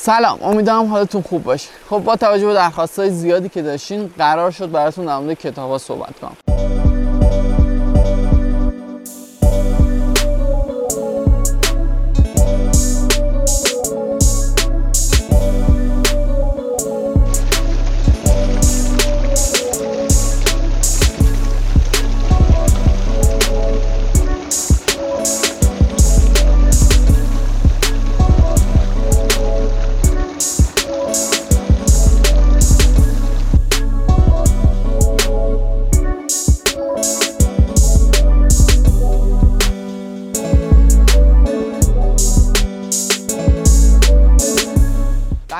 سلام امیدوارم حالتون خوب باشه. خب با توجه به درخواستهای زیادی که داشتین قرار شد براتون در مورد کتاب صحبت کنم.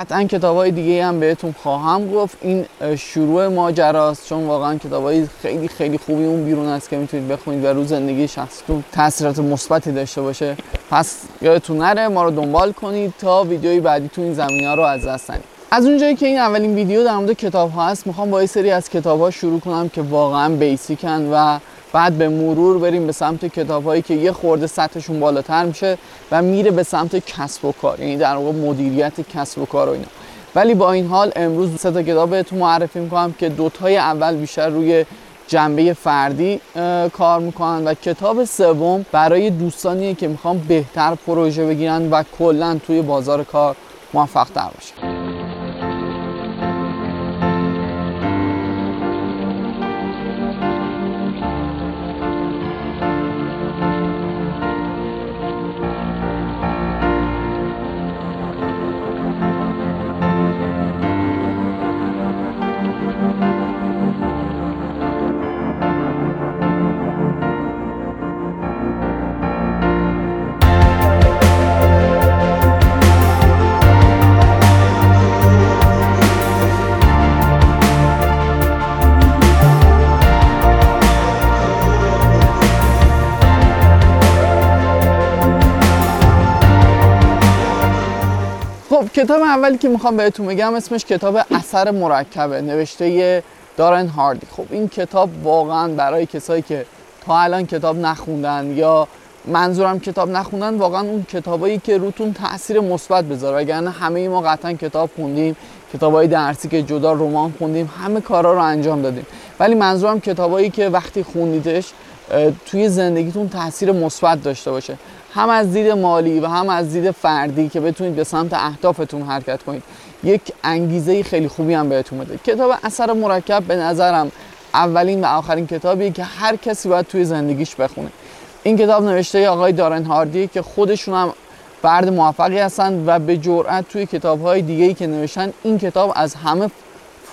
قطعا کتاب های دیگه هم بهتون خواهم گفت. این شروع ماجراست چون واقعا کتاب های خیلی خیلی خوبی اون بیرون است که می‌تونید بخونید و رو زندگی شخصیتون تاثیرات مثبتی داشته باشه. پس یادتون نره ما رو دنبال کنید تا ویدیوی بعدی تو این زمین ها رو از دست از اونجایی که این اولین ویدیو در مورد کتاب ها هست می‌خوام با یه سری از کتاب ها شروع کنم که واقعا بیسیکن و بعد به مرور بریم به سمت کتاب هایی که یه خورده سطحشون بالاتر میشه و میره به سمت کسب و کار یعنی در واقع مدیریت کسب و کار و اینا. ولی با این حال امروز سه تا کتاب بهتون معرفی می‌کنم که دوتای اول بیشتر روی جنبه فردی کار می‌کنن و کتاب سوم برای دوستانیه که می‌خوان بهتر پروژه بگیرن و کلا توی بازار کار موفق تر باشن. کتاب اولی که می‌خوام بهتون بگم اسمش کتاب اثر مرکبه نوشته دارن هاردی. خب این کتاب واقعا برای کسایی که تا الان کتاب نخوندن یا منظورم کتاب نخوندن واقعا اون کتابایی که روتون تاثیر مثبت بذاره. وگرنه همه ما قطعا کتاب خوندیم کتابای درسی که جدا رمان خوندیم همه کارا رو انجام دادیم. ولی منظورم کتابایی که وقتی خوندیدش توی زندگیتون تاثیر مثبت داشته باشه. هم از دید مالی و هم از دید فردی که بتونید به سمت اهدافتون حرکت کنید. یک انگیزه خیلی خوبی هم بهتون بده کتاب اثر مرکب به نظرم اولین و آخرین کتابی که هر کسی باید توی زندگیش بخونه. این کتاب نوشته آقای دارن هاردی که خودشون هم فرد موفقی هستند و به جرأت توی کتاب های دیگه ای که نوشتن این کتاب از همه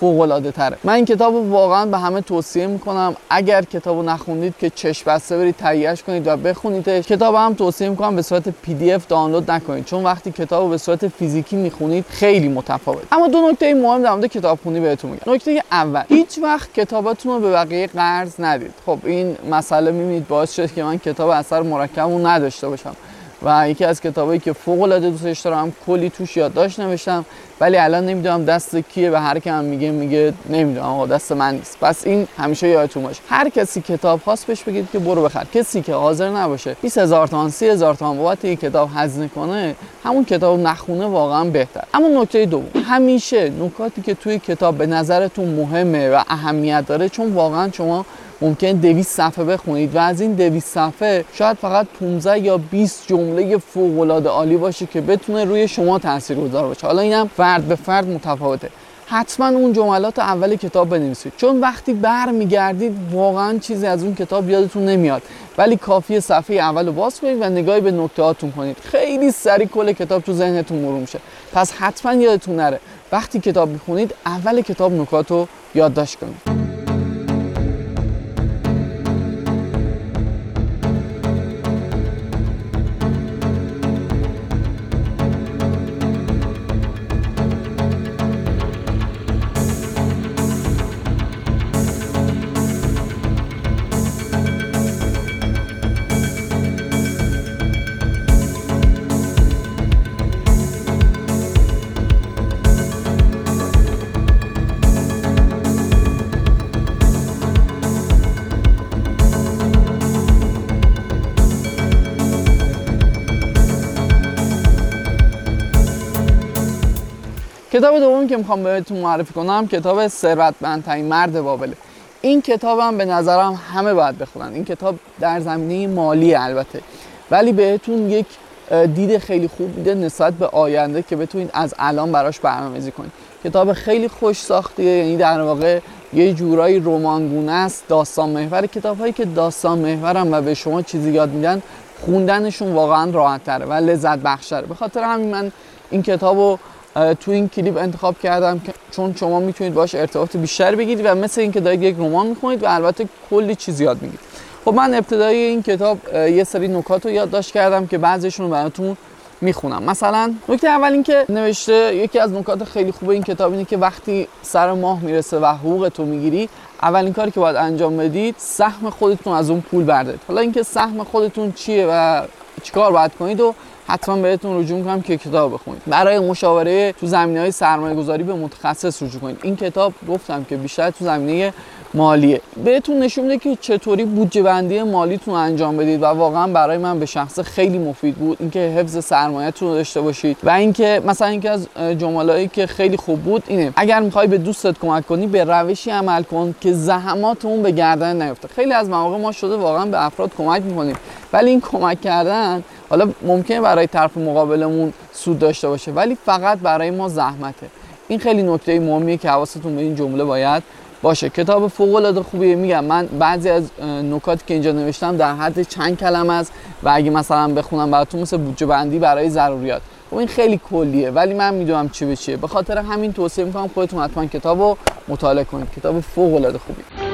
فوق العاده تره من این کتاب واقعا به همه توصیه می‌کنم. اگر کتاب رو نخوندید که چشم بسته برید تهیهش کنید و بخونیدش. کتاب هم توصیه می‌کنم به صورت PDF دانلود نکنید. چون وقتی کتاب رو به صورت فیزیکی می‌خونید خیلی متفاوت اما دو نکته مهم در مورد کتاب خونی بهتون میگم. نکته اول. هیچ وقت کتاباتون رو به بقیه قرض ندید. خب این مسئله می‌بینید باعث شد که من کتاب اثر مرکب نداشته باشم. و یکی از کتابایی که فوق العاده دوستش دارم کلی توش یادداشت نوشتم ولی الان نمی‌دونم دست کیه به هر کم میگه میگه نمی‌دونم. آقا دست من نیست. پس این همیشه یادتون باشه. هر کسی کتاب خواست بهش بگید که برو بخر. کسی که حاضر نباشه 20000 تومان 30000 تومان بابت یک کتاب هزینه کنه همون کتاب نخونه واقعا بهتر. اما نکته دوم همیشه نکاتی که توی کتاب به نظرتون مهمه و اهمیت داره چون واقعا شما ممکن 200 صفحه بخونید و از این 200 صفحه شاید فقط 15 یا 20 جمله فوق العاده عالی باشه که بتونه روی شما تاثیرگذار باشه. حالا اینم فرد به فرد متفاوته. حتما اون جملات اول کتاب بنویسید. چون وقتی برمیگردید واقعا چیزی از اون کتاب یادتون نمیاد. ولی کافی صفحه اول رو باز کنید و نگاهی به نکتهاتون کنید. خیلی سریع کل کتاب تو ذهنتون مرور میشه. پس حتما یادتون نره. وقتی کتاب می‌خونید اول کتاب نکات رو یادداشت کنید. کتاب دوم که می‌خوام بهتون معرفی کنم کتاب ثروتمندترین مرد بابله. این کتاب هم به نظرم همه باید بخونن. این کتاب در زمینه مالی البته. ولی بهتون یک دید خیلی خوب میده نسبت به آینده که بتونید از الان براش برنامه‌ریزی کنید. کتاب خیلی خوش ساختیه یعنی در واقع یه جورایی رمانگونه است داستان محور. کتاب هایی که داستان محورم و به شما چیزی یاد میدن خوندنشون واقعا راحت تره و لذت بخشتره به خاطر همین من این کتاب رو تو این کلیپ انتخاب کردم چون شما می‌تونید باش ارتباط بیشتر بگیرید و مثل اینکه دارید یک رمان می‌خونید و البته کلی چیز یاد می‌گیرید. خب من ابتدای این کتاب یه سری نکات رو یادداشت کردم که بعضیشون رو براتون می‌خونم. مثلا نکته اول اینکه نوشته یکی از نکات خیلی خوب این کتاب اینه که وقتی سر ماه می‌رسه و حقوق تو می‌گیری اولین کاری که باید انجام بدید سهم خودتون از اون پول بردارید. حالا اینکه سهم خودتون چیه و چیکار باید کنید و حتما بهتون رجوع می‌کنم که کتاب بخونید. برای مشاوره تو زمینه های سرمایه گذاری به متخصص رجوع کنید. این کتاب گفتم که بیشتر تو زمینه مالیه. بهتون نشون میده که چطوری بودجه بندی مالیتون انجام بدید و واقعا برای من به شخص خیلی مفید بود. اینکه حفظ سرمایه‌تون داشته باشید و اینکه مثلا اینکه از جمله‌ای که خیلی خوب بود اینه اگر می‌خوای به دوستت کمک کنی به روشی عمل کن که زحمات اون به گردن نیفته. خیلی از مواقع ما شده واقعا به افراد کمک می‌کنیم. ولی این کمک کردن حالا ممکنه برای طرف مقابلمون سود داشته باشه ولی فقط برای ما زحمته. این خیلی نکته مهمیه که حواستون به این جمله باید باشه. کتاب فوق العاده خوبیه. میگم من بعضی از نکاتی که اینجا نوشتم در حد چند کلمه است و اگه مثلا بخونم براتون مثل بودجه بندی برای ضروریات. خب این خیلی کلیه ولی من می‌دونم چی به چیه. به خاطر همین توصیه می‌کنم خودتون حتما کتاب رو مطالعه کنید. کتاب فوق العاده خوبیه.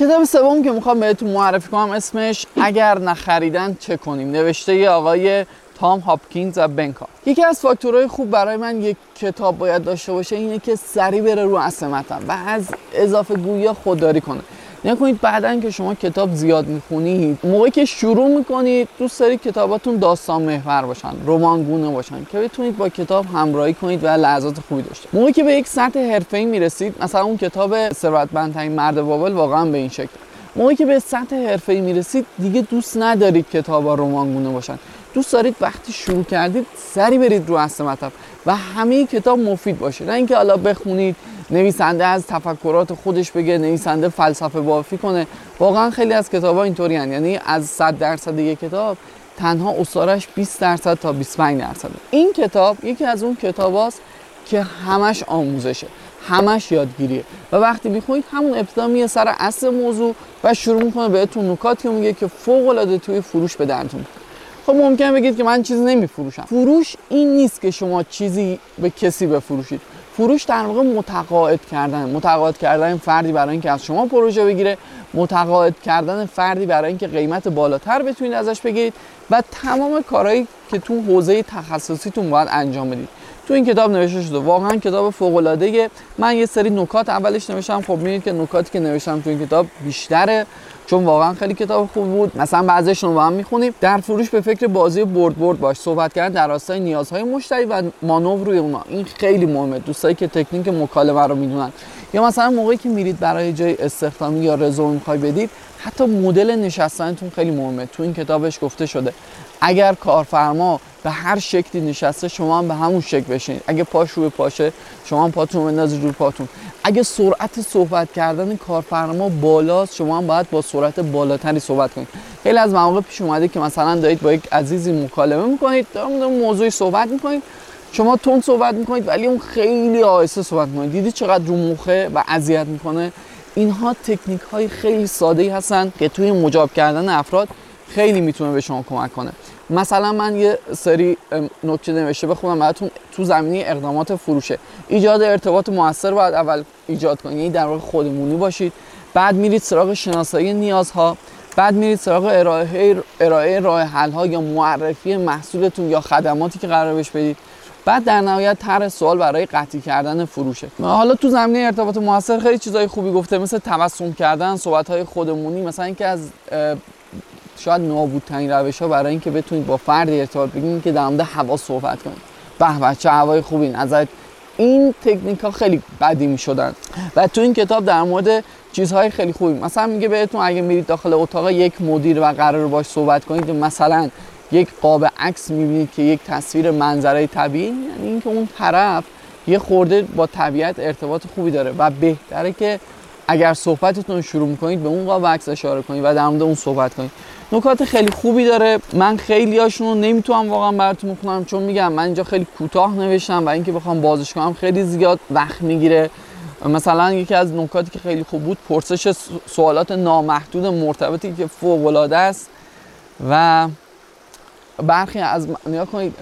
کتاب سوم که می‌خوام بهتون معرفی کنم اسمش اگر نخریدن چه کنیم؟ نوشته ی آقای تام هاپکینز و بنکا. یکی از فاکتورهای خوب برای من یک کتاب باید داشته باشه اینه که سری بره رو اصمتم و از اضافه گویا خودداری کنه. نکنید بعدا که شما کتاب زیاد می‌خونید. موقعی که شروع می‌کنید دوست دارید کتاباتون داستان محور باشن رمانگونه باشن که بتونید با کتاب همراهی کنید و لحظات خوبی داشته موقعی که به یک سطح حرفه‌ای می‌رسید مثلا اون کتاب ثروتمندترین مرد بابل واقعا به این شکل. موقعی که به سطح حرفه‌ای می‌رسید دیگه دوست ندارید کتابا رمانگونه باشن. دوست دارید وقتی شروع کردید سری برید رو اصل مطلب و همه کتاب مفید باشه. نه اینکه حالا بخونید نویسنده از تفکرات خودش بگه نویسنده فلسفه بافی کنه. واقعا خیلی از کتاب ها اینطوری یعنی از 100 درصد یک کتاب تنها اصارش 20 درصد تا 25 درصد. این کتاب یکی از اون کتاب هاست که همش آموزشه همش یادگیریه. و وقتی می‌خونید همون ابتدا میه سر اصل موضوع و شروع می‌کنه بهتون نکاتی میگه که فوق العاده توی فروش به درتون خب ممکن بگید که من چیزی نمیفروشم. فروش این نیست که شما چیزی به کسی بفروشید. فروش در واقع متقاعد کردن. متقاعد کردن فردی برای اینکه از شما پروژه بگیره. متقاعد کردن فردی برای اینکه قیمت بالاتر بتونید ازش بگیرید. و تمام کارهایی که تو حوزه تخصصیتون باید انجام بدید. تو این کتاب نوشته شده. واقعا کتاب فوق العاده من یه سری نکات اولش نوشتم. خب می‌بینید که نکاتی که نوشتم تو این کتاب بیشتره چون واقعا خیلی کتاب خوب بود. مثلا بعضیشون رو هم می‌خونیم. در فروش به فکر بازی برد برد باش. صحبت کردن در راستای نیازهای مشتری و مانور روی اونا. این خیلی مهمه. دوستایی که تکنیک مکالمه رو می‌دونن. یا مثلا موقعی که میرید برای جای استخدامی یا رزومه می‌خوای بدید حتی مدل نشستنتون خیلی مهمه. تو این کتابش گفته شده. اگر کارفرما به هر شکلی نشسته شما هم به همون شکل بشینید اگه پاش روی پاشه شما هم پاتون بندازید روی پاتون. اگه سرعت صحبت کردن کارفرما بالاست شما هم باید با سرعت بالاتری صحبت کنید. خیلی از مواقع پیش اومده که مثلا دارید با یک عزیزی مکالمه می‌کنید دارم موضوعی صحبت می‌کنید. شما تون صحبت می‌کنید ولی اون خیلی آهسته صحبت می‌کنید. دیدی چقدر رو مخه و اذیت می‌کنه؟ اینها تکنیک های خیلی ساده ای هستن که توی مجاب کردن افراد خیلی می‌تونه به شما کمک کنه. مثلا من یه سری نکته نوشته بخونم براتون تو زمینه اقدامات فروشه. ایجاد ارتباط موثر باید اول ایجاد کنید یعنی در واقع خودمونی باشید. بعد میرید سراغ شناسایی نیازها. بعد میرید سراغ ارائه ارائه راه حل ها یا معرفی محصولتون یا خدماتی که قرار بهش بدید. بعد در نهایت طرح سوال برای قطعی کردن فروشه. حالا تو زمینه ارتباط موثر خیلی چیزای خوبی گفته مثل تبسم کردن صحبت های خودمونی مثلا اینکه از شاید نابودترین روش ها برای اینکه بتونید با فردی ارتباط بگیرید که در مورد هوا صحبت کنید. به چه هوای خوبی نظرت این تکنیک ها خیلی قدیمی شدن و تو این کتاب در مورد چیزهای خیلی خوبی مثلا میگه بهتون اگه میرید داخل اتاق یک مدیر و قرار باش صحبت کنید مثلا یک قاب عکس می‌بینید که یک تصویر منظره طبیعی یعنی اینکه اون طرف یه خورده با طبیعت ارتباط خوبی داره و بهتره که اگر صحبتتون شروع می‌کنید به اون قاب عکس اشاره کنید و در مورد اون صحبت کنید. نکات خیلی خوبی داره. من خیلی هاشون رو نمی‌تونم واقعا براتون بخونم چون میگم من اینجا خیلی کوتاه نوشتم و اینکه بخوام بازش کنم خیلی زیاد وقت می‌گیره. مثلا یکی از نکاتی که خیلی خوب بود پرسش سوالات نامحدود مرتبطی که فوق العاده است و برخی از نیا کنید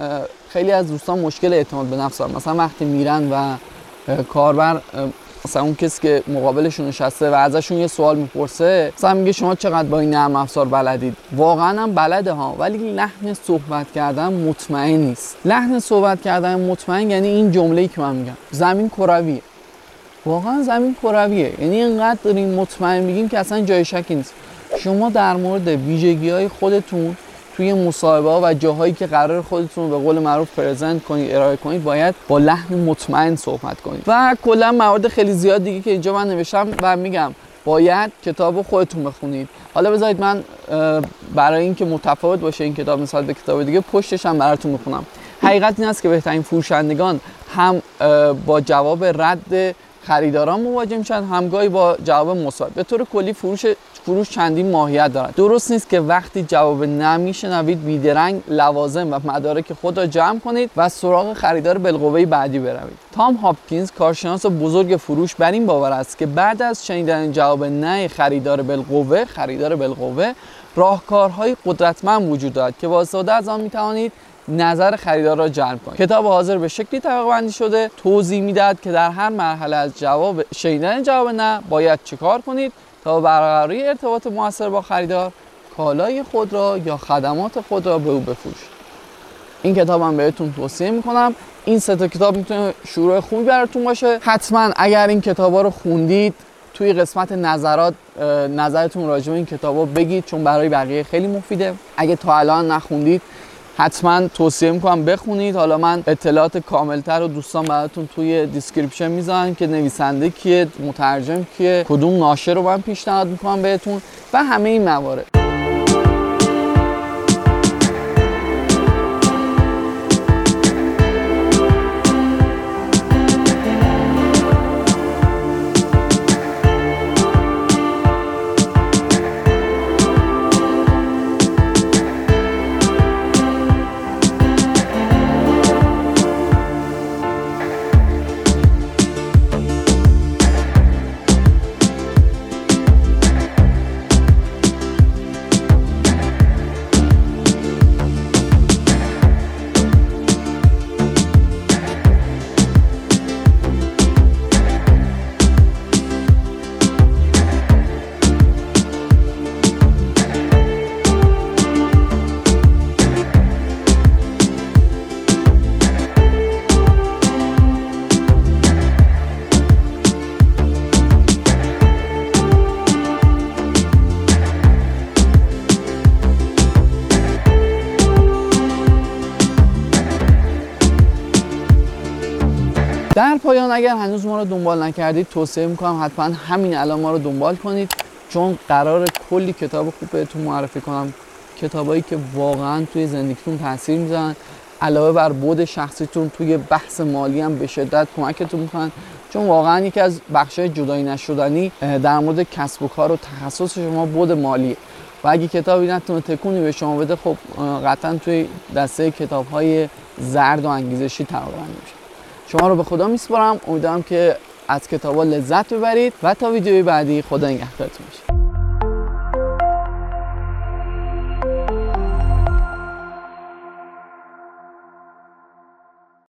خیلی از دوستان مشکل اعتماد به نفس دارن. مثلا وقتی میرن و کاربر مثلا اون کسی که مقابلشون نشسته و ازشون یه سوال می‌پرسه مثلا میگه شما چقدر با این نرم افزار بلدید؟ واقعا هم بلده ها ولی لحن صحبت کردن مطمئن نیست. لحن صحبت کردن مطمئن یعنی این جمله‌ای که من میگم. زمین کرویه. واقعا زمین کرویه. یعنی اینقدر داریم مطمئن میگیم که اصلا جای شکی نیست. شما در مورد ویژگی های خودتون توی مصاحبه ها و جاهایی که قرار خودتون به قول معروف پرزنت کنید ارائه کنید باید با لحن مطمئن صحبت کنید و کلا موارد خیلی زیاد دیگه که اینجا من نوشتم و میگم باید کتاب خودتون بخونید. حالا بذارید من برای اینکه متفاوت باشه این کتاب نسبت به کتاب دیگه پشتش هم براتون می‌خونم حقیقت این است که بهترین فروشندگان هم با جواب رد خریداران مواجه میشن همگاهی با جواب مثبت به طور کلی فروش فروش چندین ماهیت دارد. درست نیست که وقتی جواب نه میشنوید بیدرنگ لوازم و مدارک خود را جمع کنید و سراغ خریدار بالقوه بعدی بروید. تام هاپکینز کارشناس بزرگ فروش بر این باور است که بعد از شنیدن جواب نه خریدار بالقوه خریدار بالقوه راهکارهای قدرتمند وجود دارد که با استفاده از آن می‌توانید نظر خریدار را جلب کنید. کتاب حاضر به شکلی طبقه بندی شده. توضیح می‌دهد که در هر مرحله از جواب شنیدن جواب نه باید چیکار کنید؟ تا برقراری ارتباط موثر با خریدار کالای خود را یا خدمات خود را به او بفروشید این کتاب هم بهتون توصیه می‌کنم. این سه تا کتاب می‌تونه شروع خوبی براتون باشه. حتما اگر این کتاب ها رو خوندید توی قسمت نظرات نظرتون راجع به این کتاب بگید چون برای بقیه خیلی مفیده. اگه تا الان نخوندید حتما توصیه می‌کنم بخونید. حالا من اطلاعات کاملتر رو دوستان براتون توی description می‌ذارم که نویسنده کیه مترجم کیه کدوم ناشر رو من پیشنهاد می‌کنم بهتون و همه این موارد. در پایان اگر هنوز ما رو دنبال نکردید توصیه می‌کنم حتما همین الان ما رو دنبال کنید چون قرار کلی کتاب خوب بهتون معرفی کنم. کتابایی که واقعا توی زندگیتون تاثیر می‌زنن علاوه بر بود شخصیتون توی بحث مالی هم به شدت کمکتون می‌کنن. چون واقعا یکی از بخشای جدایی نشدنی در مورد کسب و کار و تخصص شما بود مالیه. و اگه کتابی نتونه تکونی به شما بده خب قطعا توی دسته کتاب های زرد و انگیزشی تقریبا میشه. شما رو به خدا میسپارم. امیدوارم که از کتابا لذت ببرید و تا ویدیوی بعدی خدا نگهدارتون باشه.